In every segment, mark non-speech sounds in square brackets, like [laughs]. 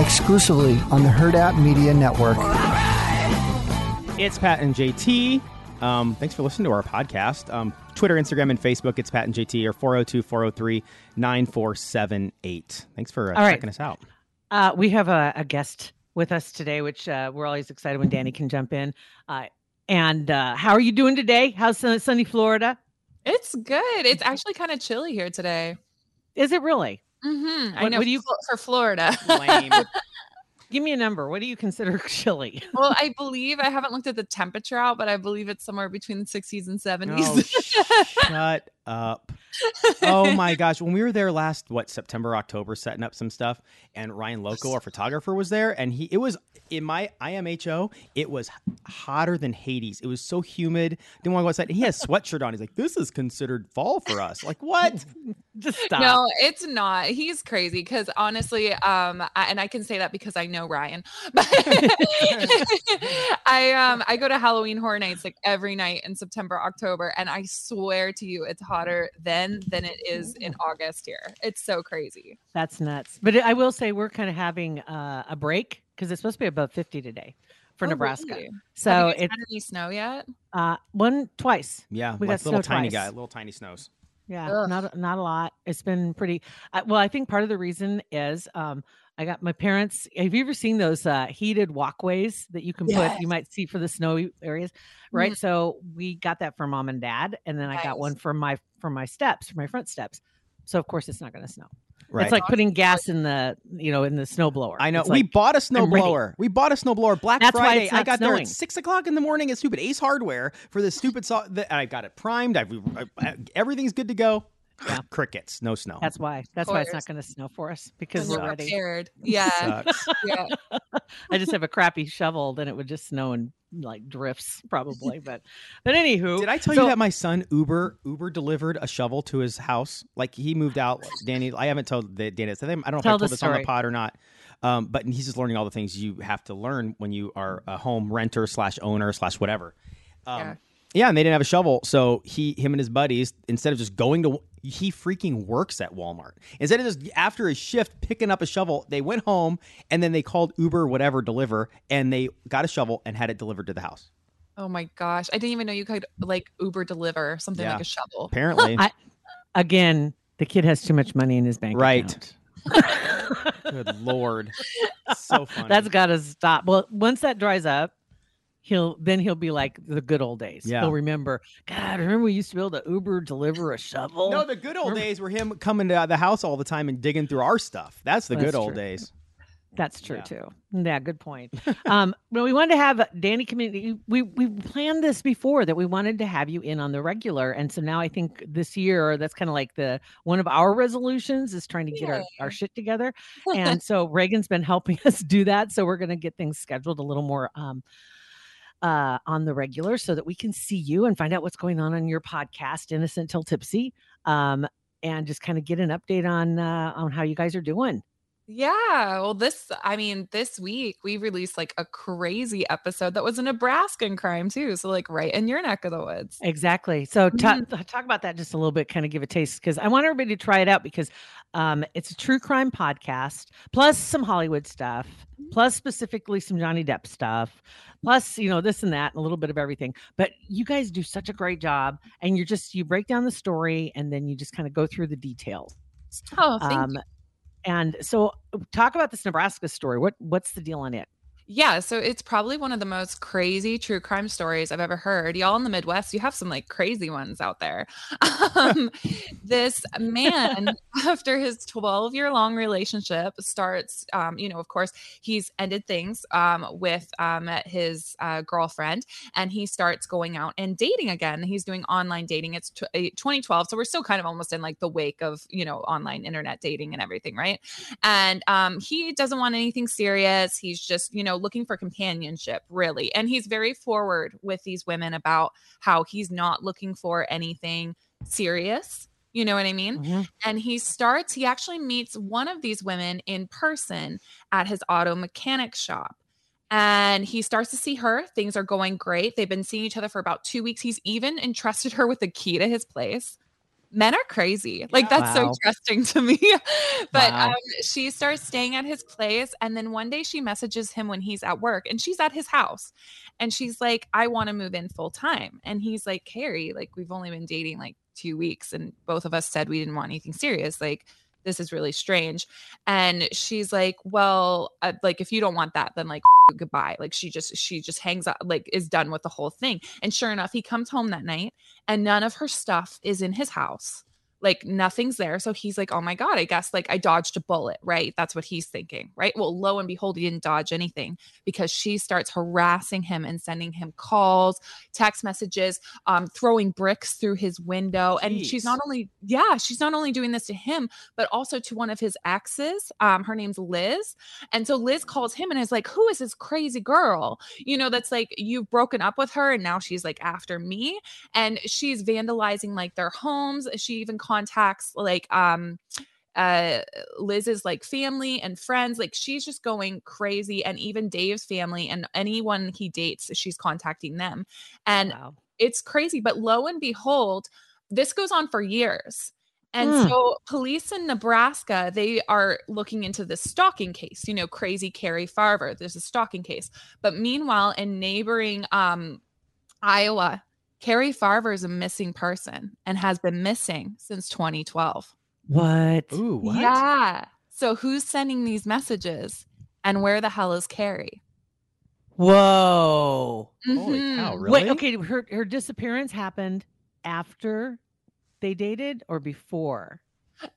Exclusively on the Hurrdat Media Network. It's Pat and JT. Um, thanks for listening to our podcast. Um, Twitter, Instagram, and Facebook, it's Pat and JT or 402 403 9478. Thanks for uh, All right. checking us out. Uh, we have a, a guest with us today, which uh, we're always excited when Danny can jump in. Uh, and uh, how are you doing today? How's sunny Florida? It's good. It's actually kind of chilly here today. Is it really? Mm-hmm. I know what do you- for, for Florida. [laughs] Give me a number. What do you consider [laughs] chilly? well, I believe I haven't looked at the temperature out, but I believe it's somewhere between the 60s and 70s. Oh, shut [laughs] up. Oh [laughs] my gosh. When we were there last, what, September, October, setting up some stuff, and Ryan Loco, our photographer, was there, and he, it was in my IMHO, it was hotter than Hades. It was so humid. Didn't want to go outside. And he has a sweatshirt on. He's like, this is considered fall for us. Like, what? [laughs] Just stop. No, it's not. He's crazy because honestly, um, I, and I can say that because I know Ryan. [laughs] But I um I go to Halloween Horror Nights like every night in September, October, and I swear to you, it's hotter then than it is in August here. It's so crazy. That's nuts. But I will say we're kind of having uh, a break because it's supposed to be above 50 today for Oh, Nebraska. really? So Have you guys it's had any snow yet? uh, one twice. Yeah, We like got little tiny twice. guy, little tiny snows. Yeah, Ugh. not not a lot. It's been pretty. Uh, well, I think part of the reason is um, I got my parents. Have you ever seen those uh, heated walkways that you can put? You might see for the snowy areas, right? So we got that for mom and dad, and then I got one for my for my steps, for my front steps. So of course it's not going to snow. Right. It's like putting gas in the you know in the snow blower. I know. It's we like, bought a I'm ready. snowblower. We bought a snowblower Black That's why Friday. it's I not got there at six o'clock in the morning at stupid Ace Hardware for this stupid saw. The, I got it primed. I've, I, everything's good to go. Yeah. [laughs] Crickets. No snow. that's why. That's why it's not going to snow for us because we're you're ready. prepared. Yeah. [laughs] Yeah. [laughs] I just have a crappy shovel, then it would just snow and like drifts probably. But but anywho, Did I tell so- you that my son Uber Uber delivered a shovel to his house? Like he moved out. Danny, I haven't told the Danny. I don't know if Tell I the told this on the pod or not. Um, but he's just learning all the things you have to learn when you are a home renter slash owner slash whatever. Um, Yeah. yeah, and they didn't have a shovel, so he, him and his buddies, instead of just going to, he freaking works at Walmart. Instead of just after his shift picking up a shovel, they went home and then they called Uber, whatever, deliver, and they got a shovel and had it delivered to the house. Oh my gosh. I didn't even know you could like Uber deliver something Yeah. like a shovel. Apparently, [laughs] I- again, the kid has too much money in his bank Right. account. [laughs] good lord, so [laughs] funny. That's got to stop. Well, once that dries up, he'll then he'll be like the good old days. Yeah. He'll remember. God, remember we used to be able to Uber deliver a shovel. no, the good old Remember- days were him coming to the house all the time and digging through our stuff. That's the That's good old days. That's true Yeah. too. Yeah, good point. [laughs] um, but we wanted to have Danny community. We we planned this before that we wanted to have you in on the regular, and so now I think this year that's kind of like the one of our resolutions is trying to get our, our shit together. [laughs] And so Reagan's been helping [laughs] us do that. So we're going to get things scheduled a little more um, uh, on the regular so that we can see you and find out what's going on on your podcast, Innocent Till Tipsy, um, and just kind of get an update on uh, on how you guys are doing. Yeah. Well, this, I mean, this week we released like a crazy episode that was a Nebraskan crime too. So, like, right in your neck of the woods. Exactly. So ta- Mhm. talk about that just a little bit, kind of give a taste, because I want everybody to try it out because um, it's a true crime podcast, plus some Hollywood stuff, plus specifically some Johnny Depp stuff, plus you know this and that, and a little bit of everything. But you guys do such a great job, and you're just you break down the story, and then you just kind of go through the details. Oh, thank Um, you. And so talk about this Nebraska story. What what's the deal on it? Yeah, so it's probably one of the most crazy true crime stories I've ever heard. Y'all in the Midwest, you have some like crazy ones out there. [laughs] Um, this man, [laughs] after his 12 year long relationship, starts, um, you know, of course, he's ended things um, with um, his uh, girlfriend and he starts going out and dating again. He's doing online dating. It's tw- uh, 2012. So we're still kind of almost in like the wake of, you know, online internet dating and everything, right? And um, he doesn't want anything serious. He's just, you know, looking for companionship, really. And he's very forward with these women about how he's not looking for anything serious. You know what I mean? Mhm. And he starts, he actually meets one of these women in person at his auto mechanic shop. And he starts to see her. Things are going great. They've been seeing each other for about two weeks. He's even entrusted her with the key to his place. Men are crazy. Like, that's so Wow. trusting to me. [laughs] but Wow. um, she starts staying at his place. And then one day she messages him when he's at work and she's at his house. And she's like, I want to move in full time. And he's like, Cari, like, we've only been dating like two weeks. And both of us said we didn't want anything serious. Like, this is really strange. And she's like, well, uh, like, if you don't want that, then like, [laughs] goodbye. Like, she just, she just hangs up, like, is done with the whole thing. And sure enough, he comes home that night and none of her stuff is in his house. Like nothing's there. So he's like, oh my God, I guess like I dodged a bullet, right? That's what he's thinking, right? Well, lo and behold, he didn't dodge anything because she starts harassing him and sending him calls, text messages, um, throwing bricks through his window. And she's not only, yeah, she's not only doing this to him, but also to one of his exes. Um, her name's Liz. And so Liz calls him and is like, who is this crazy girl? You know, that's like, you've broken up with her and now she's like after me and she's vandalizing like their homes she even contacts like um uh Liz's like family and friends like she's just going crazy and even Dave's family and anyone he dates she's contacting them and Wow. it's crazy but lo and behold this goes on for years and Hmm. so police in Nebraska, they are looking into this stalking case, you know, crazy Cari Farver. There's a stalking case. But meanwhile, in neighboring um Iowa, Cari Farver is a missing person and has been missing since 2012. What? Ooh, what? Yeah. So who's sending these messages and where the hell is Cari? Whoa. Holy Mhm. cow, really? Wait, okay. Her her disappearance happened after they dated or before?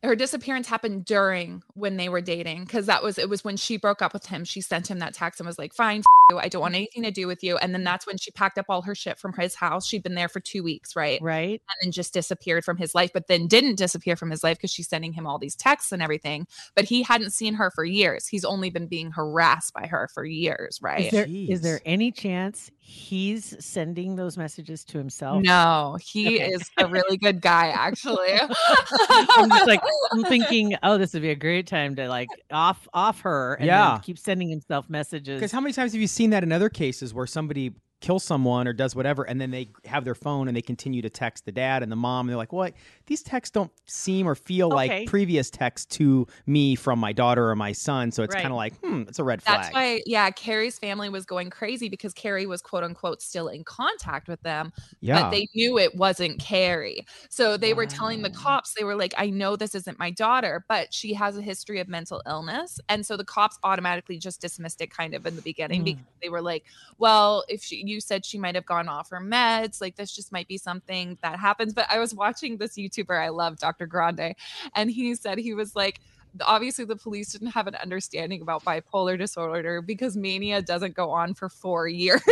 Her disappearance happened during when they were dating because that was it was when she broke up with him. She sent him that text and was like fine f- you. I don't want mm-hmm. anything to do with you. And then mm-hmm. that's when she packed up all her shit from his house. She'd been there for two weeks right? Right? and then just disappeared from his life but then didn't disappear from his life because she's sending him all these texts and everything. But he hadn't seen her for years. He's only been being harassed by her for years right? Is there is there any chance he's sending those messages to himself? no he Okay. is a really good guy actually. [laughs] I'm just like I'm [laughs] thinking, oh, this would be a great time to like off off her and Yeah. keep sending himself messages. Because how many times have you seen that in other cases where somebody kills someone or does whatever, and then they have their phone and they continue to text the dad and the mom, and they're like, "What? These texts don't seem or feel Okay. like previous texts to me from my daughter or my son." So it's Right. kind of like, hmm, it's a red flag. That's why, yeah, Cari's family was going crazy because Cari was quote unquote still in contact with them, yeah. but they knew it wasn't Cari. So they were telling the cops, they were like, I know this isn't my daughter, but she has a history of mental illness. And so the cops automatically just dismissed it kind of in the beginning Mm. because they were like, well, if she, you said she might have gone off her meds, like this just might be something that happens. But I was watching this YouTuber I love, Dr. Grande, and he said he was like, obviously the police didn't have an understanding about bipolar disorder because mania doesn't go on for four [laughs] years.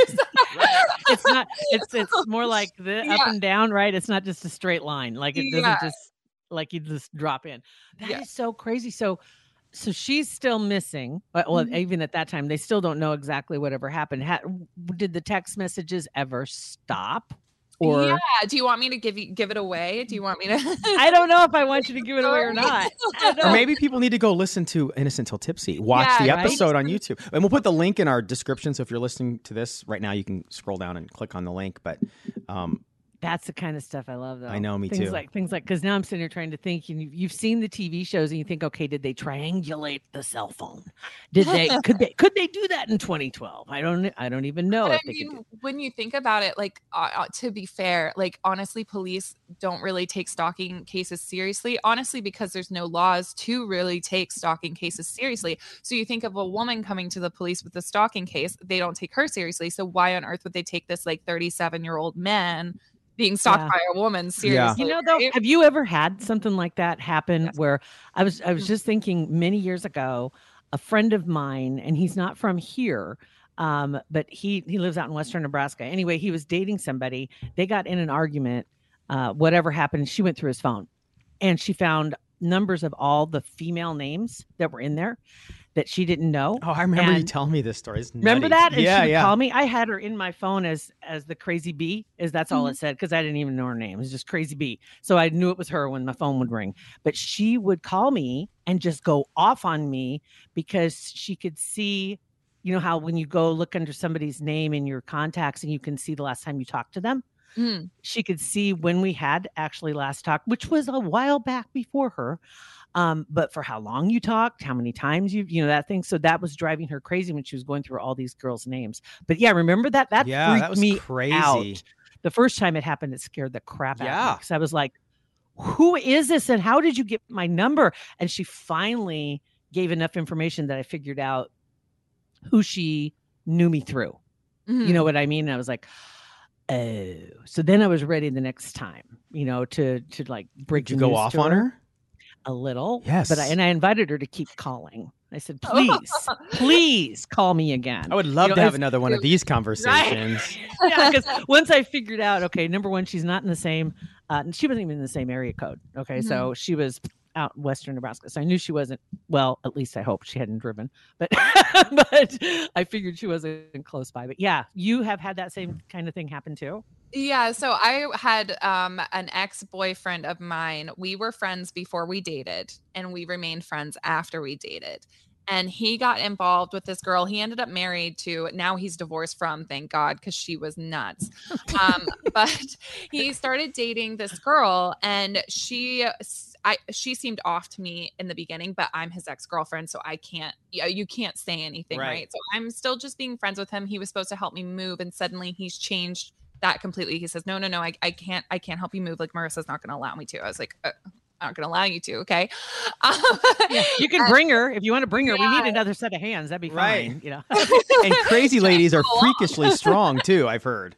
it's not it's it's [laughs] more like the up and down, right? It's not just a straight line. Like it doesn't Yeah. just like you just drop in. That is Yeah. so crazy. So so she's still missing. But well, Mhm. even at that time, they still don't know exactly whatever happened. Ha- did the text messages ever stop? Or yeah, do you want me to give you give it away? Do you want me to? I don't know if I [laughs] want you to give it away or not. [laughs] Or maybe people need to go listen to Innocent Till Tipsy. Watch Yeah, the right? episode on YouTube. And we'll put the link in our description. So if you're listening to this right now, you can scroll down and click on the link. But um, That's the kind of stuff I love, though. I know, me things too. Like things like because now I'm sitting here trying to think, and you've, you've seen the TV shows, and you think, okay, did they triangulate the cell phone? Did they? [laughs] could they? Could they do that in 2012? I don't. I don't even know But I they mean, Do. when you think about it, like uh, uh, to be fair, like honestly, police don't really take stalking cases seriously. Honestly, because there's no laws to really take stalking cases seriously. So you think of a woman coming to the police with a stalking case, they don't take her seriously. So why on earth would they take this like 37 year old man being stalked Yeah. by a woman seriously? You know, though, have you ever had something like that happen Yes. where I was I was Mhm. just thinking many years ago, a friend of mine, and he's not from here, um, but he he lives out in western Nebraska. Anyway, he was dating somebody. They got in an argument. Uh, whatever happened, she went through his phone, and she found numbers of all the female names that were in there that she didn't know. Oh, I remember you telling me this story. It's Remember that? And yeah, she would yeah. call me. I had her in my phone as as the crazy bee, is that's all Mhm. it said because I didn't even know her name. It was just crazy bee. So I knew it was her when my phone would ring. But she would call me and just go off on me because she could see, you know, how when you go look under somebody's name in your contacts and you can see the last time you talked to them. Mm. She could see when we had actually last talked, which was a while back before her. Um, but for how long you talked, how many times you, you know, that thing. So that was driving her crazy when she was going through all these girls' names. But yeah, remember that? That yeah, freaked that was me crazy. out. The first time it happened, it scared the crap out of me Yeah. because I was like, "Who is this? And how did you get my number?" And she finally gave enough information that I figured out who she knew me through. Mhm. You know what I mean? And I was like, "Oh." So then I was ready the next time, you know, to to like break Did you go off to on her? A little. But I, Yes. and I invited her to keep calling. I said, [laughs] "Please, please call me again." I would love know, to have another one of these conversations. [laughs] [laughs] yeah, because once I figured out, okay, number one, she's not in the same. Uh, she wasn't even in the same area code. Okay, Mhm. so she was out western Nebraska, so I knew she wasn't. Well, at least I hope she hadn't driven, but but I figured she wasn't close by. But yeah, you have had that same kind of thing happen too. Yeah, so I had um an ex-boyfriend of mine. We were friends before we dated and we remained friends after we dated. And he got involved with this girl. He ended up married to now he's divorced from, thank God, because she was nuts. Um, [laughs] but [laughs] he started dating this girl and she I she seemed off to me in the beginning, but I'm his ex-girlfriend, so I can't yeah, you can't say anything, Right. right? So I'm still just being friends with him. He was supposed to help me move, and suddenly he's changed that completely. He says, "No, no, no, I, I can't, I can't help you move. Like Marissa's not going to allow me to." I was like, uh, "I'm not going to allow you to." Okay. Um, [laughs] Yeah, you can bring her if you want to bring her. We need another set of hands. That'd be Right. fine. You know. [laughs] and crazy [laughs] ladies are freakishly strong too. I've heard.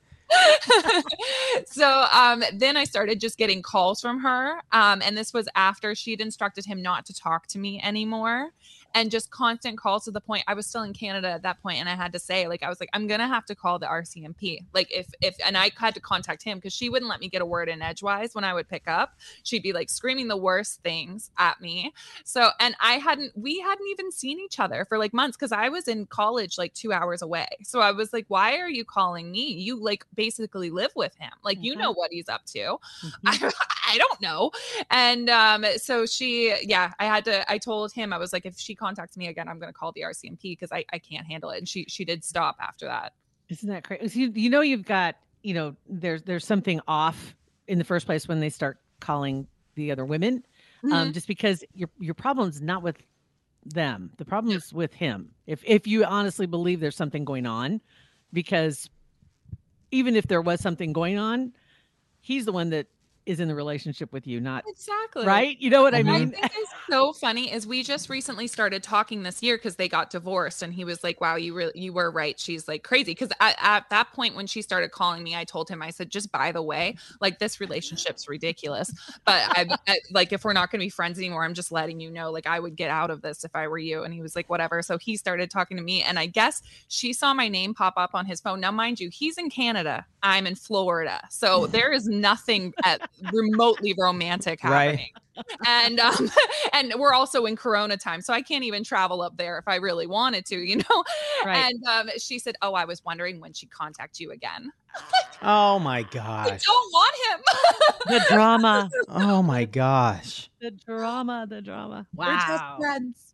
so um then I started just getting calls from her. Um, and this was after she'd instructed him not to talk to me anymore. And just constant calls to the point I was still in Canada at that point, and I had to say, like, I was like, I'm gonna have to call the RCMP. Like, if if and I had to contact him because she wouldn't let me get a word in edgewise when I would pick up. She'd be like screaming the worst things at me. So, and I hadn't, we hadn't even seen each other for like months because I was in college like two hours away. So I was like, why are you calling me? You like basically live with him. Like, you Mhm. know what he's up to. [laughs] Mhm. I, I don't know. And um, so she, yeah, I had to, I told him, I was like, if she contacts me again, I'm going to call the RCMP because I, I can't handle it. And she, she did stop after that. Isn't that crazy? You, you know, you've got, you know, there's there's something off in the first place when they start calling the other women, um, just because your your problem's not with them. The problem is with him. If if you honestly believe there's something going on, because even if there was something going on, he's the one that is in the relationship with you, not Exactly. right. You know what I. I mean? think is so funny is we just recently started talking this year because they got divorced and he was like, "Wow, you really you were right." She's like crazy because at, at that point when she started calling me, I told him I said, "Just by the way, like this relationship's ridiculous, but I, [laughs] I like if we're not going to be friends anymore, I'm just letting you know. Like I would get out of this if I were you." And he was like, "Whatever." So he started talking to me, and I guess she saw my name pop up on his phone. Now, mind you, he's in Canada, I'm in Florida, so there is nothing at remotely romantic Right. happening and um [laughs] and we're also in corona time so i can't even travel up there if i really wanted to you know Right. and um she said oh i was wondering when she'd contact you again Oh my [laughs] I gosh. don't want him. The drama. Oh my gosh. The drama. The drama. We're just Wow. friends.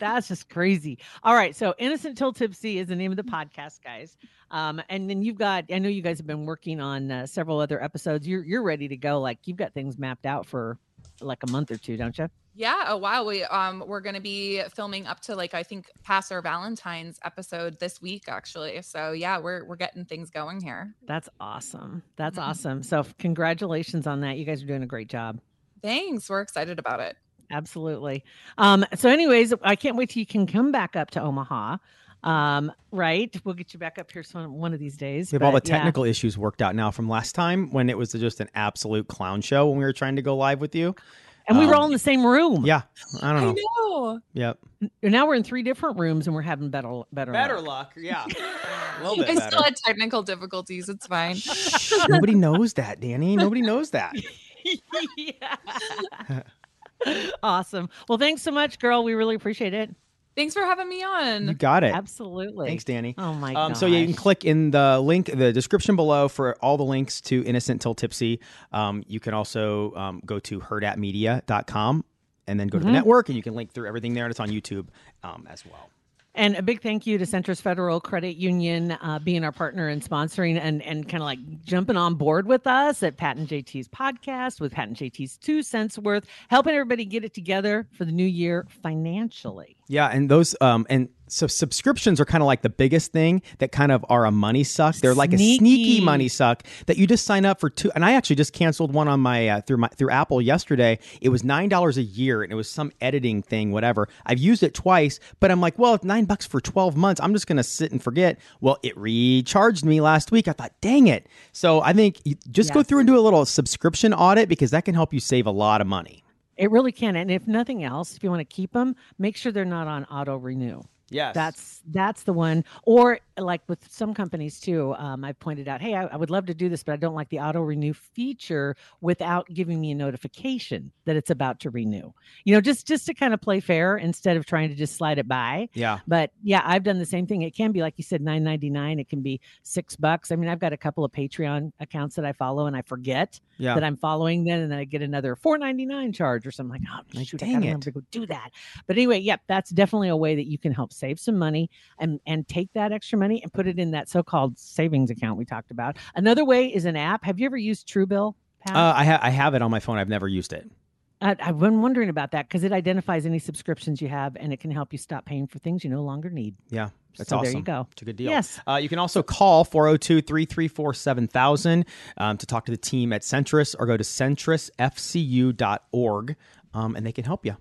That's just crazy. All right. So Innocent Till Tipsy is the name of the podcast, guys. Um, and then you've got, I know you guys have been working on uh, several other episodes. You're, you're ready to go. Like you've got things mapped out for like a month or two, don't you? Yeah. Oh wow. We um we're gonna be filming up to like I think past our Valentine's episode this week actually. So yeah, we're we're getting things going here. That's awesome. That's Mhm. awesome. So congratulations on that. You guys are doing a great job. Thanks. We're excited about it. Absolutely. Um, so anyways, I can't wait till you can come back up to Omaha. Um, right. We'll get you back up here some one of these days. We have all the but yeah. technical issues worked out now from last time when it was just an absolute clown show when we were trying to go live with you. And we were um, all in the same room. Yeah. I don't know. know. Yep. And now we're in three different rooms and we're having better better luck. luck. Yeah. [laughs] A little I still had technical difficulties. It's fine. Shh, Nobody knows that, Danny. Nobody knows that. [laughs] yeah. [laughs] [laughs] awesome. Well, thanks so much, girl. We really appreciate it. Thanks for having me on. You got it. Absolutely. Thanks, Danny. Oh my Um, so yeah, you can click in the link, the description below for all the links to Innocent Till Tipsy. Um, you can also um, go to hurrdatmedia.com and then go to the Mhm. network and you can link through everything there and it's on YouTube um, as well. And a big thank you to Centris Federal Credit Union uh, being our partner and sponsoring and and kind of like jumping on board with us at Pat and JT's podcast with Pat and JT's two cents worth, helping everybody get it together for the new year financially. Yeah, and those um and so subscriptions are kind of like the biggest thing that kind of are a money suck. They're like a Sneaky. sneaky money suck that you just sign up for two. And I actually just canceled one on my uh, through my through Apple yesterday. It was nine dollars a year, and it was some editing thing, whatever. I've used it twice, but I'm like, well, it's nine bucks for twelve months. I'm just gonna sit and forget. Well, it recharged me last week. I thought, dang it. So I think you just go through and do a little subscription audit because that can help you save a lot of money. It really can. And if nothing else, if you want to keep them, make sure they're not on auto renew. Yes, That's that's the one. Or like with some companies too, um, I've pointed out, hey, I, I would love to do this, but I don't like the auto renew feature without giving me a notification that it's about to renew. You know, just just to kind of play fair instead of trying to just slide it by. yeah. But yeah, I've done the same thing. It can be like you said, nine ninety nine. It can be six bucks. I mean, I've got a couple of Patreon accounts that I follow, and I forget Yeah. that I'm following them, and then I get another four ninety nine charge or something. Like, oh, Like, shoot, I dang gotta it. remember to go do that. But anyway, yep, that's definitely a way that you can help save some money and and take that extra money and put it in that so called savings account we talked about. Another way is an app. Have you ever used Truebill? Pat? Uh, I, ha- I have it on my phone. I've never used it. I, I've been wondering about that because it identifies any subscriptions you have and it can help you stop paying for things you no longer need. Yeah, that's so awesome. There you go. It's a good deal. Yes. Uh, you can also call 402 334 7000 um, to talk to the team at Centris or go to centrisfcu.org um, and they can help you.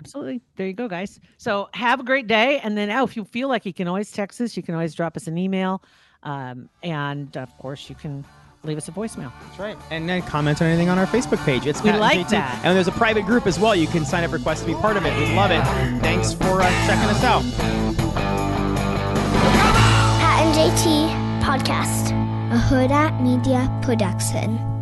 Absolutely. There you go, guys. So have a great day. And then, oh, if you feel like you can always text us, you can always drop us an email. Um, and of course, you can leave us a voicemail. That's right. And then comment on anything on our Facebook page. It's We Pat and like JT. that. And there's a private group as well. You can sign up request to be part of it. We love it. Thanks for uh, checking us out. Pat and JT Podcast, a Hurrdat Media Production.